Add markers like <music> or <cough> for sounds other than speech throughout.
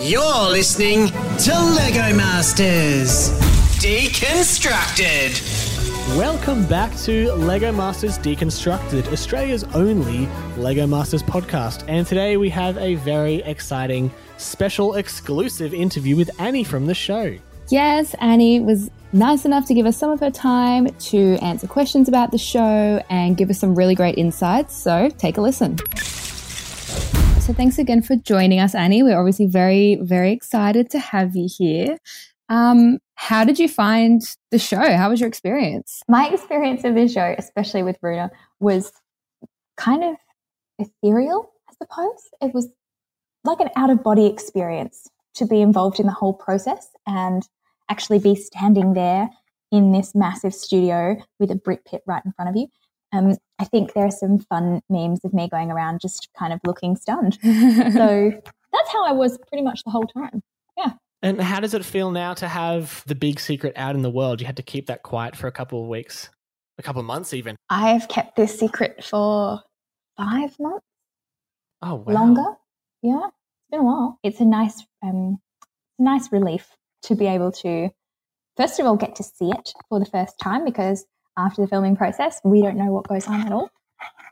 You're listening to Lego Masters Deconstructed. Welcome back to Lego Masters Deconstructed, Australia's only Lego Masters podcast. And today we have a very exciting, special, exclusive interview with Annie from the show. Yes, Annie was nice enough to give us some of her time to answer questions about the show and give us some really great insights. So take a listen. So thanks again for joining us, Annie. We're obviously very, very excited to have you here. Um, how did you find the show? How was your experience? My experience of this show, especially with Runa, was kind of ethereal, I suppose. It was like an out of body experience to be involved in the whole process and actually be standing there in this massive studio with a brick pit right in front of you. Um, I think there are some fun memes of me going around just kind of looking stunned. <laughs> so that's how I was pretty much the whole time. Yeah. And how does it feel now to have the big secret out in the world? You had to keep that quiet for a couple of weeks, a couple of months even. I've kept this secret for five months. Oh, wow. Longer. Yeah. It's been a while. It's a nice, um, nice relief to be able to, first of all, get to see it for the first time because after the filming process, we don't know what goes on at all.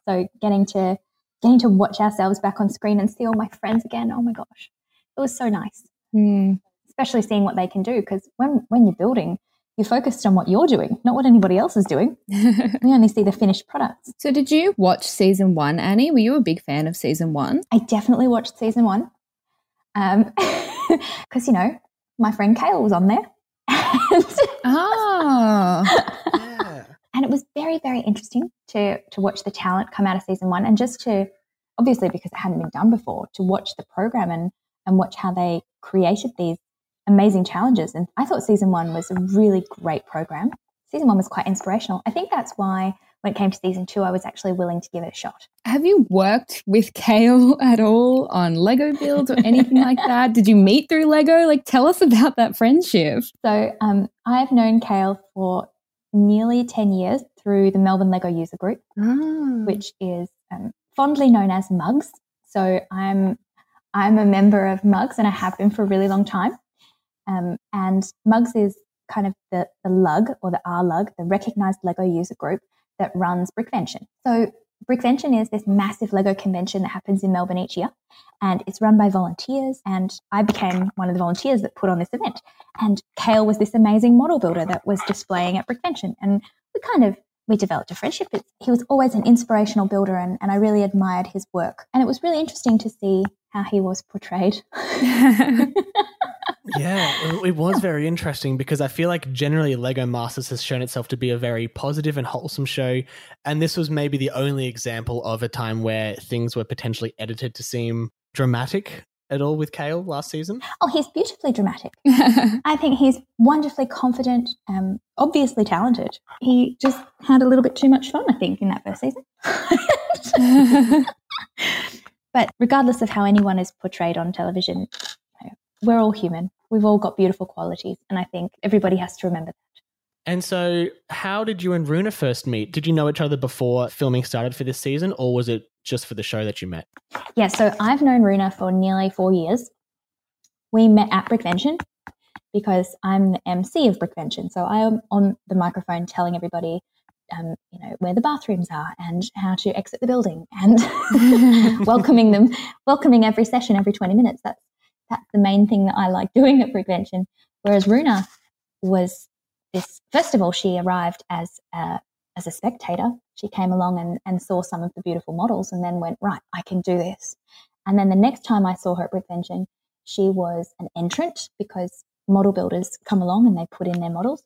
So getting to getting to watch ourselves back on screen and see all my friends again, oh my gosh, it was so nice. Mm. Especially seeing what they can do because when when you're building, you're focused on what you're doing, not what anybody else is doing. <laughs> we only see the finished products. So, did you watch season one, Annie? Were you a big fan of season one? I definitely watched season one because um, <laughs> you know my friend Kale was on there. <laughs> Ah. Yeah. and it was very very interesting to to watch the talent come out of season one and just to obviously because it hadn't been done before to watch the program and and watch how they created these amazing challenges and i thought season one was a really great program season one was quite inspirational i think that's why when it came to season two i was actually willing to give it a shot Have you worked with Kale <laughs> at all on Lego builds or anything like <laughs> that? Did you meet through Lego? Like, tell us about that friendship. so um, i've known kale for nearly 10 years through the melbourne lego user group Ah. which is um, fondly known as Mugs. So I'm I'm a member of Mugs, and I have been for a really long time. Um, and Mugs is kind of the the lug or the R lug, the recognized Lego user group that runs Brickvention. So Brickvention is this massive Lego convention that happens in Melbourne each year, and it's run by volunteers. And I became one of the volunteers that put on this event. And Kale was this amazing model builder that was displaying at Brickvention, and we kind of we developed a friendship. He was always an inspirational builder, and, and I really admired his work. And it was really interesting to see how he was portrayed. <laughs> Yeah, it was very interesting because I feel like generally Lego Masters has shown itself to be a very positive and wholesome show. And this was maybe the only example of a time where things were potentially edited to seem dramatic at all with Kale last season. oh, he's beautifully dramatic. <laughs> I think he's wonderfully confident, um, obviously talented. He just had a little bit too much fun, I think, in that first season. <laughs> but regardless of how anyone is portrayed on television, we're all human. We've all got beautiful qualities, and I think everybody has to remember that. And so, how did you and Runa first meet? Did you know each other before filming started for this season, or was it just for the show that you met? Yeah, so I've known Runa for nearly four years. We met at Brickvention because I'm the MC of Brickvention. So I am on the microphone telling everybody, um, you know, where the bathrooms are and how to exit the building and <laughs> <laughs> welcoming them, welcoming every session every 20 minutes. That's, that's the main thing that I like <laughs> doing at Brickvention. Whereas Runa was this, first of all, she arrived as a, as a spectator. She came along and, and saw some of the beautiful models and then went, right, I can do this. And then the next time I saw her at Brickvention, she was an entrant because model builders come along and they put in their models.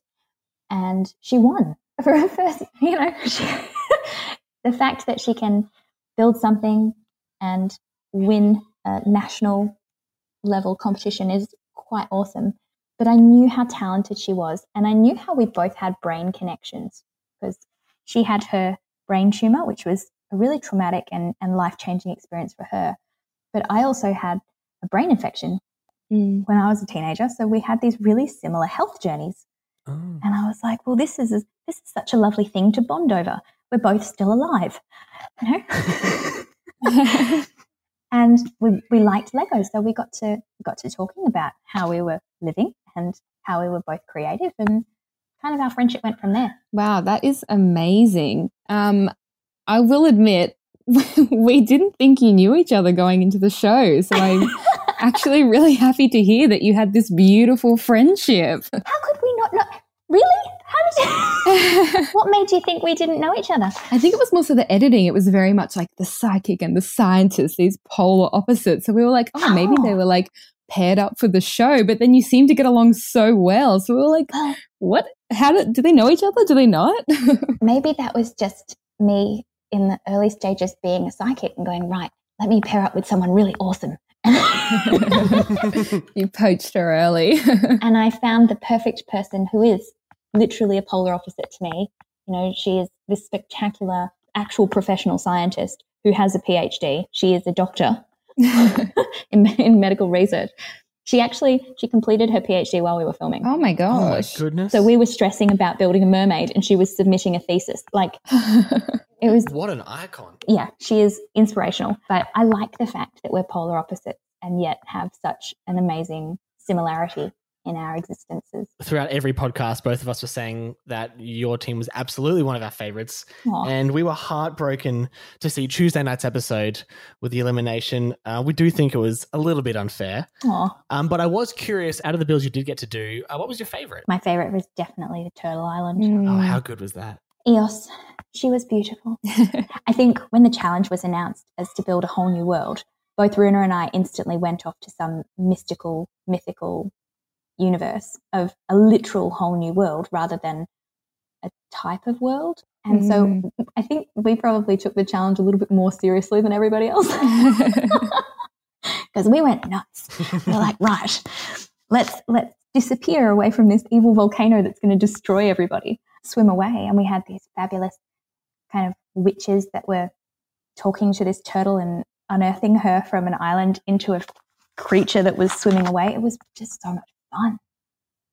And she won <laughs> for her first, you know, <laughs> she, <laughs> the fact that she can build something and win a national level competition is quite awesome. But I knew how talented she was, and I knew how we both had brain connections because she had her brain tumor, which was a really traumatic and, and life changing experience for her. But I also had a brain infection Mm. when I was a teenager. So we had these really similar health journeys. Oh. And I was like, well, this is this is such a lovely thing to bond over. We're both still alive, you know. <laughs> <laughs> and we, we liked Lego, so we got to got to talking about how we were living and how we were both creative, and kind of our friendship went from there. Wow, that is amazing. Um, I will admit, <laughs> we didn't think you knew each other going into the show, so I'm <laughs> actually really happy to hear that you had this beautiful friendship. How could we not know? Really? How did you? <laughs> what made you think we didn't know each other? I think it was more so the editing. It was very much like the psychic and the scientist, these polar opposites. So we were like, oh, maybe they Oh. were like paired up for the show. But then you seem to get along so well. So we were like, what? How do, do they know each other? Do they not? <laughs> Maybe that was just me in the early stages being a psychic and going, right, let me pair up with someone really awesome. <laughs> you poached her early. <laughs> and I found the perfect person who is literally a polar opposite to me. You know, she is this spectacular, actual professional scientist who has a PhD. She is a doctor in, in medical research. She actually she completed her PhD while we were filming. oh my Oh my gosh. goodness. So we were stressing about building a mermaid, and she was submitting a thesis. Like <laughs> it was what an icon. yeah, she is inspirational. But I like the fact that we're polar opposites and yet have such an amazing similarity in our existences. Throughout every podcast, both of us were saying that your team was absolutely one of our favorites. Aw. And we were heartbroken to see Tuesday night's episode with the elimination. Uh, we do think it was a little bit unfair. Um, but I was curious, out of the builds you did get to do, uh, what was your favorite? My favorite was definitely the Turtle Island. Oh, Mm. how good was that? Eos, she was beautiful. <laughs> I think when the challenge was announced as to build a whole new world, both Runa and I instantly went off to some mystical, mythical universe of a literal whole new world rather than a type of world. And Mm. so I think we probably took the challenge a little bit more seriously than everybody else <laughs> <laughs> because we went nuts. We're like, right, let's let's disappear away from this evil volcano that's going to destroy everybody. Swim away, and we had these fabulous kind of witches that were talking to this turtle and unearthing her from an island into a creature that was swimming away. It was just so much fun.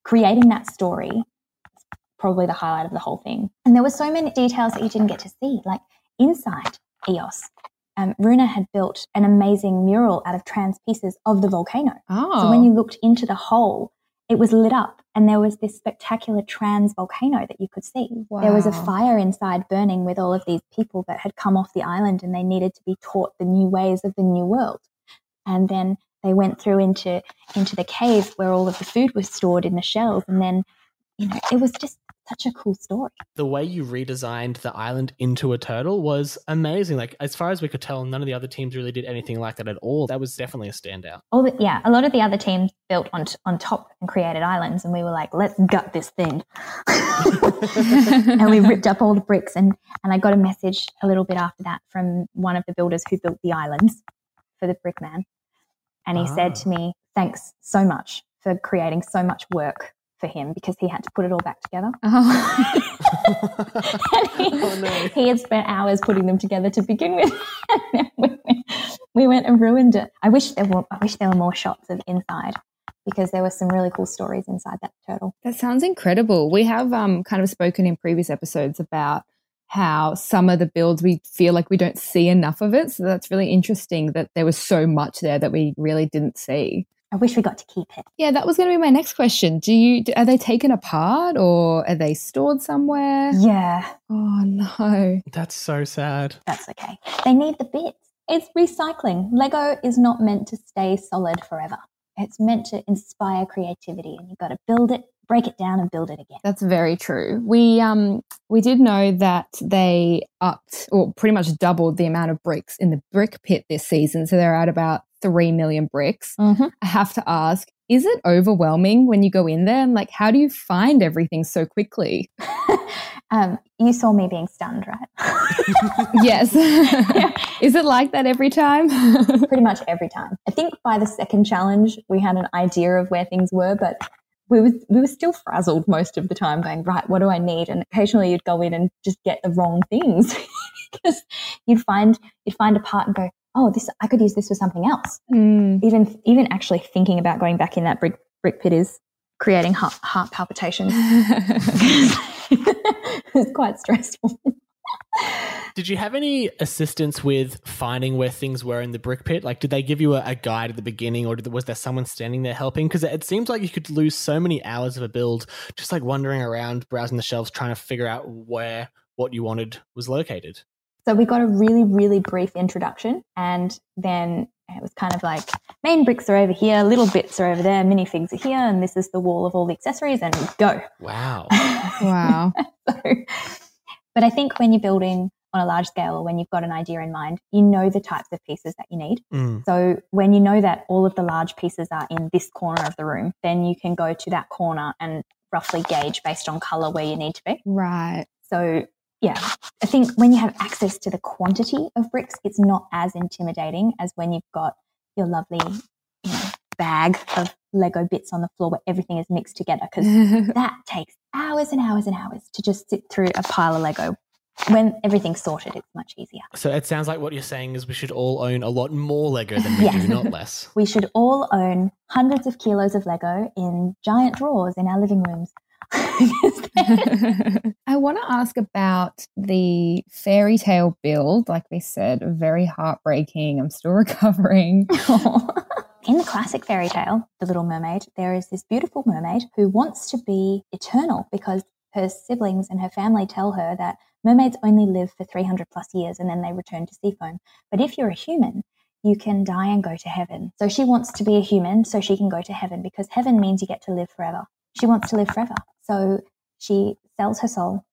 Creating that story is probably the highlight of the whole thing. And there were so many details that you didn't get to see, like inside EOS. Um, Runa had built an amazing mural out of trans pieces of the volcano. oh. So when you looked into the hole, it was lit up and there was this spectacular trans volcano that you could see. There was a fire inside burning with all of these people that had come off the island and they needed to be taught the new ways of the new world. And then they went through into into the cave where all of the food was stored in the shells and then you know it was just such a cool story. The way you redesigned the island into a turtle was amazing. Like, as far as we could tell, none of the other teams really did anything like that at all. That was definitely a standout. All the, yeah, a lot of the other teams built on on top and created islands, and we were like, let's gut this thing. <laughs> and we ripped up all the bricks, and and I got a message a little bit after that from one of the builders who built the islands for the Brickman, and he said Ah. to me, "Thanks so much for creating so much work." For him, because he had to put it all back together. <laughs> Oh. <laughs> He, Oh, no. he had spent hours putting them together to begin with. <laughs> And we, went, we went and ruined it. I wish there were. I wish there were more shots of inside because there were some really cool stories inside that turtle. That sounds incredible. We have um, kind of spoken in previous episodes about how some of the builds we feel like we don't see enough of it. So that's really interesting that there was so much there that we really didn't see. I wish we got to keep it. Yeah, that was going to be my next question. Do you are they taken apart or are they stored somewhere? Yeah, Oh no. That's so sad. that's okay. They need the bits. It's recycling. Lego is not meant to stay solid forever. It's meant to inspire creativity, and you've got to build it, break it down, and build it again. That's very true. We um we did know that they upped or pretty much doubled the amount of bricks in the brick pit this season. So they're at about three million bricks. Mm-hmm. I have to ask, is it overwhelming when you go in there? And like, how do you find everything so quickly? <laughs> um, you saw me being stunned, right? <laughs> yes. <laughs> is it like that every time? pretty much every time. I think by the second challenge, we had an idea of where things were, but we were, we were still frazzled most of the time going, right, what do I need? And occasionally you'd go in and just get the wrong things <laughs> because you'd find, you'd find a part and go, oh, this, I could use this for something else. Mm. Even, even actually thinking about going back in that brick, brick pit is creating heart, heart palpitations. <laughs> <laughs> it's quite stressful. Did you have any assistance with finding where things were in the brick pit? Like, did they give you a, a guide at the beginning, or did, was there someone standing there helping? Because it seems like you could lose so many hours of a build just like wandering around, browsing the shelves, trying to figure out where what you wanted was located. So we got a really, really brief introduction, and then it was kind of like main bricks are over here, little bits are over there, minifigs are here, and this is the wall of all the accessories, and go. Wow. <laughs> Wow. so, but I think when you're building on a large scale or when you've got an idea in mind, you know the types of pieces that you need. Mm. So when you know that all of the large pieces are in this corner of the room, then you can go to that corner and roughly gauge based on color where you need to be. right. So yeah, I think when you have access to the quantity of bricks, it's not as intimidating as when you've got your lovely you know, bag of Lego bits on the floor where everything is mixed together because <laughs> that takes hours and hours and hours to just sit through a pile of Lego. When everything's sorted, it's much easier. So it sounds like what you're saying is we should all own a lot more Lego than we Yeah. do, not less. <laughs> We should all own hundreds of kilos of Lego in giant drawers in our living rooms. <laughs> <laughs> I want to ask about the fairy tale build. Like we said, very heartbreaking. I'm still recovering. In the classic fairy tale, The Little Mermaid, there is this beautiful mermaid who wants to be eternal because her siblings and her family tell her that mermaids only live for 300 plus years and then they return to sea foam. But if you're a human, you can die and go to heaven. So she wants to be a human so she can go to heaven because heaven means you get to live forever. She wants to live forever. So she sells her soul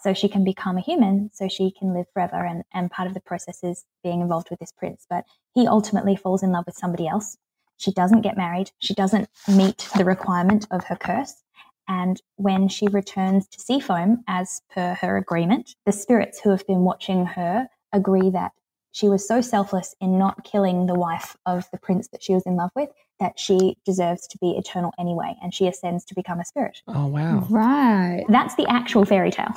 so she can become a human so she can live forever. And, and part of the process is being involved with this prince. But he ultimately falls in love with somebody else. She doesn't get married. She doesn't meet the requirement of her curse. And when she returns to Seafoam, as per her agreement, the spirits who have been watching her agree that she was so selfless in not killing the wife of the prince that she was in love with that she deserves to be eternal anyway. And she ascends to become a spirit. Oh, wow. right. That's the actual fairy tale. <laughs>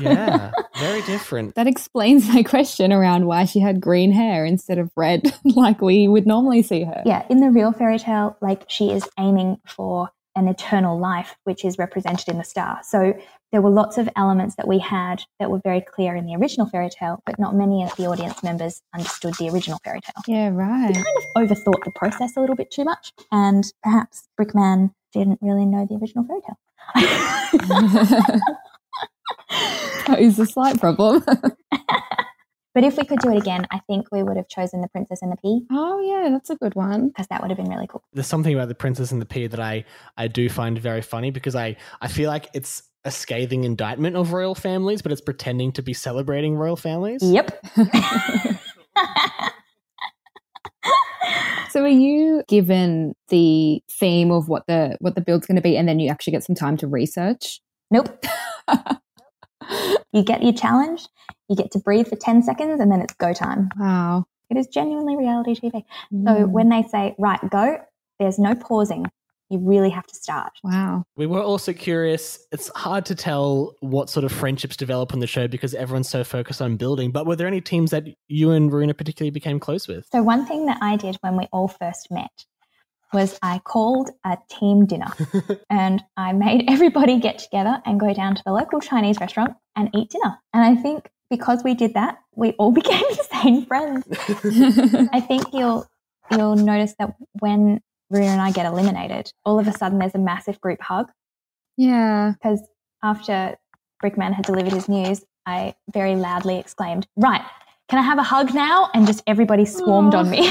Yeah. Very different. That explains my question around why she had green hair instead of red, <laughs> like we would normally see her. yeah, in the real fairy tale, like she is aiming for an eternal life, which is represented in the star. So there were lots of elements that we had that were very clear in the original fairy tale, but not many of the audience members understood the original fairy tale. Yeah, right. We kind of overthought the process a little bit too much, and perhaps Brickman didn't really know the original fairy tale. <laughs> that is a slight problem. <laughs> but if we could do it again, I think we would have chosen the Princess and the Pea oh, yeah, that's a good one. because that would have been really cool. There's something about the Princess and the Pea that I, I do find very funny because I, I feel like it's a scathing indictment of royal families, but it's pretending to be celebrating royal families. Yep. <laughs> <laughs> So, are you given the theme of what the what the build's going to be, and then you actually get some time to research? Nope. <laughs> You get your challenge, you get to breathe for 10 seconds, and then it's go time. Wow. It is genuinely reality TV. So Mm. when they say, right, go, there's no pausing. You really have to start. wow. We were also curious. It's hard to tell what sort of friendships develop on the show because everyone's so focused on building. But were there any teams that you and Runa particularly became close with? So, one thing that I did when we all first met was I called a team dinner <laughs> and I made <laughs> everybody get together and go down to the local Chinese restaurant and eat dinner. And I think because we did that, we all <laughs> became the same friends. I think you'll you'll notice that when Runa and I get eliminated, all of a sudden there's a massive group hug yeah. because after Brickman had delivered his news, I very loudly exclaimed, Right, can I have a hug now? And just everybody swarmed on me.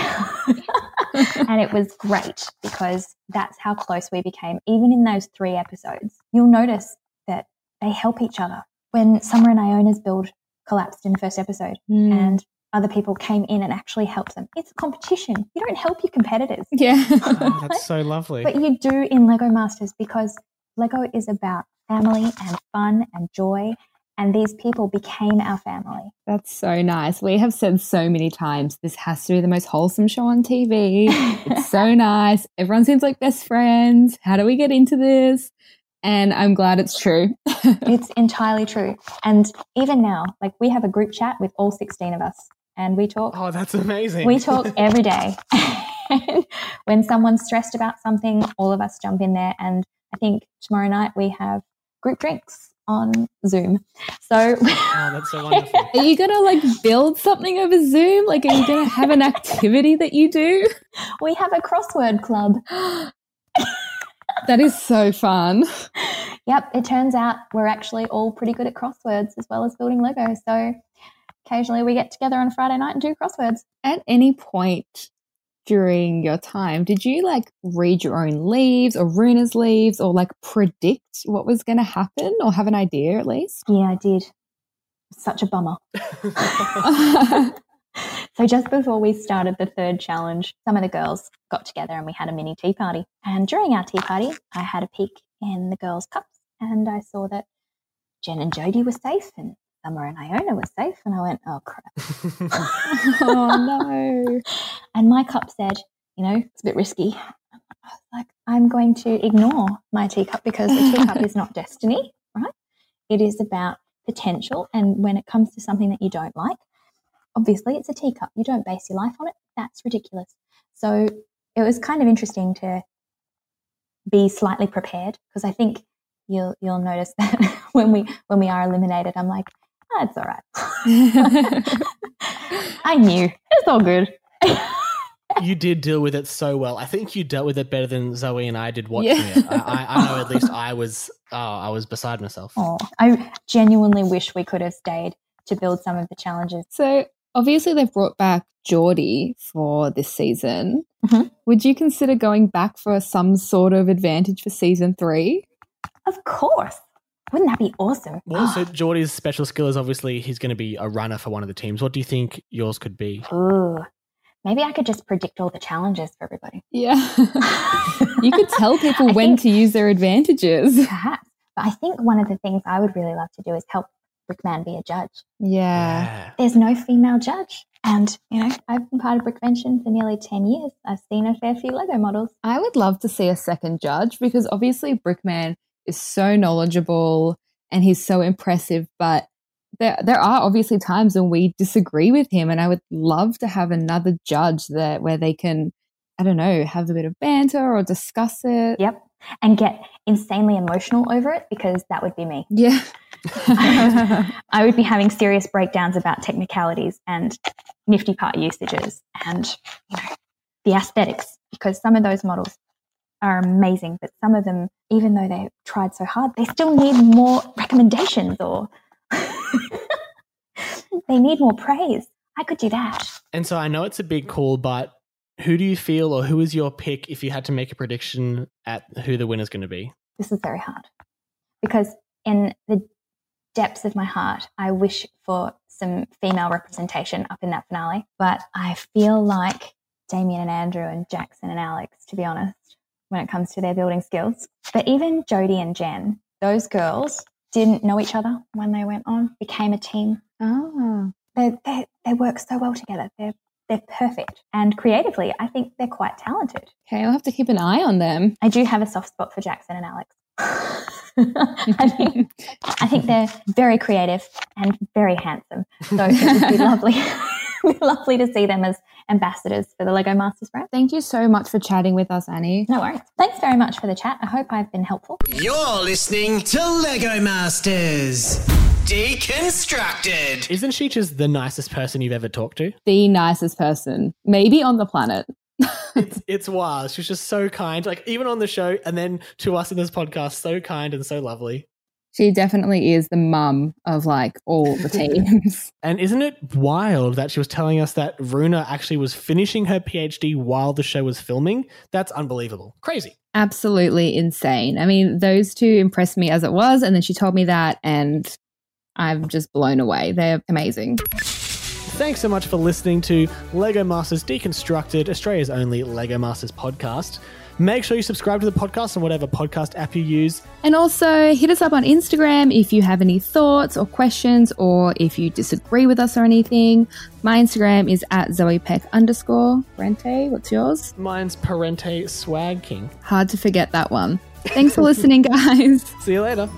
And it was great because that's how close we became. Even in those three episodes, you'll notice that they help each other. When Summer and Iona's build collapsed in the first episode Mm. and other people came in and actually helped them, it's a competition. You don't help your competitors. <laughs> yeah. Oh, that's so lovely. But you do in Lego Masters because Lego is about family and fun and joy. And these people became our family. That's so nice. We have said so many times this has to be the most wholesome show on TV. <laughs> It's so nice. Everyone seems like best friends. How do we get into this? And I'm glad it's true. <laughs> it's entirely true. And even now, like we have a group chat with all 16 of us and we talk. oh, that's amazing. We talk <laughs> every day. when someone's stressed about something, all of us jump in there. And I think tomorrow night we have group drinks on Zoom. So Oh, <laughs> that's so wonderful. Are you gonna like build something over Zoom? Like, are you gonna have an activity that you do? we have a crossword club. <gasps> That is so fun. Yep, it turns out we're actually all pretty good at crosswords as well as building Lego. So occasionally we get together on Friday night and do crosswords. At any point during your time, did you like read your own leaves or Runa's leaves or like predict what was going to happen or have an idea at least? Yeah, I did. Such a bummer. <laughs> <laughs> So just before we started the third challenge, some of the girls got together and we had a mini tea party. And during our tea party, I had a peek in the girls' cups and I saw that Jen and Jodie were safe and Summer and Iona were safe. And I went, oh crap. <laughs> oh no. And my cup said, you know, it's a bit risky. I was like, I'm going to ignore my teacup because the teacup is not <laughs> destiny, right? It is about potential. And when it comes to something that you don't like, obviously it's a teacup. You don't base your life on it. That's ridiculous. So it was kind of interesting to be slightly prepared because I think you'll you'll notice <laughs> that when we when we are eliminated, I'm like, it's all right. <laughs> I knew it's all good. you did deal with it so well. I think you dealt with it better than Zoe and I did watching Yeah. it. I, I, I know at least <laughs> I was. Oh, I was beside myself. Oh, I genuinely wish we could have stayed to build some of the challenges. So obviously they've brought back Geordie for this season. Mhm. Would you consider going back for some sort of advantage for season three? Of course. Wouldn't that be awesome? Well, so <gasps> Geordie's special skill is obviously he's going to be a runner for one of the teams. What do you think yours could be? Ooh. Maybe I could just predict all the challenges for everybody. Yeah. <laughs> you could <laughs> tell people I when think- to use their advantages. Perhaps. But I think one of the things I would really love to do is help Brickman be a judge. Yeah. There's no female judge. And, you know, I've been part of Brickvention for nearly 10 years. I've seen a fair few Lego models. I would love to see a second judge because obviously Brickman is so knowledgeable and he's so impressive, but there there are obviously times when we disagree with him and I would love to have another judge that where they can I don't know, have a bit of banter or discuss it. Yep. And get insanely emotional over it because that would be me. Yeah. <laughs> I would be having serious breakdowns about technicalities and nifty part usages and you know, the aesthetics because some of those models are amazing, but some of them, even though they tried so hard, they still need more recommendations or <laughs> they need more praise. I could do that. And so I know it's a big call, but who do you feel or who is your pick if you had to make a prediction at who the winner's going to be? This is very hard because in the depths of my heart, I wish for some female representation up in that finale. But I feel like Damien and Andrew and Jackson and Alex, to be honest, when it comes to their building skills. But even Jodie and Jen, those girls didn't know each other when they went on, became a team. Oh. They, they, they work so well together. They're, they're perfect. And creatively, I think they're quite talented. Okay, I'll have to keep an eye on them. I do have a soft spot for Jackson and Alex. <laughs> I, think, I think they're very creative and very handsome. So it would be lovely, <laughs> lovely to see them as ambassadors for the Lego Masters brand. Thank you so much for chatting with us, Annie. No worries. Thanks very much for the chat. I hope I've been helpful. You're listening to Lego Masters Deconstructed. Isn't she just the nicest person you've ever talked to? The nicest person, maybe on the planet. It's, it's wild. She's just so kind. Like even on the show, and then to us in this podcast, so kind and so lovely. She definitely is the mum of like all the <laughs> teams. And isn't it wild that she was telling us that Runa actually was finishing her PhD while the show was filming? That's unbelievable. Crazy. Absolutely insane. I mean, those two impressed me as it was, and then she told me that, and I'm just blown away. They're amazing. Thanks so much for listening to Lego Masters Deconstructed, Australia's only Lego Masters podcast. Make sure you subscribe to the podcast on whatever podcast app you use. And also hit us up on Instagram if you have any thoughts or questions, or if you disagree with us or anything. My Instagram is at Zoe Peck underscore. Rente, what's yours? Mine's Parente Swag King. Hard to forget that one. Thanks for listening, <laughs> guys. See you later.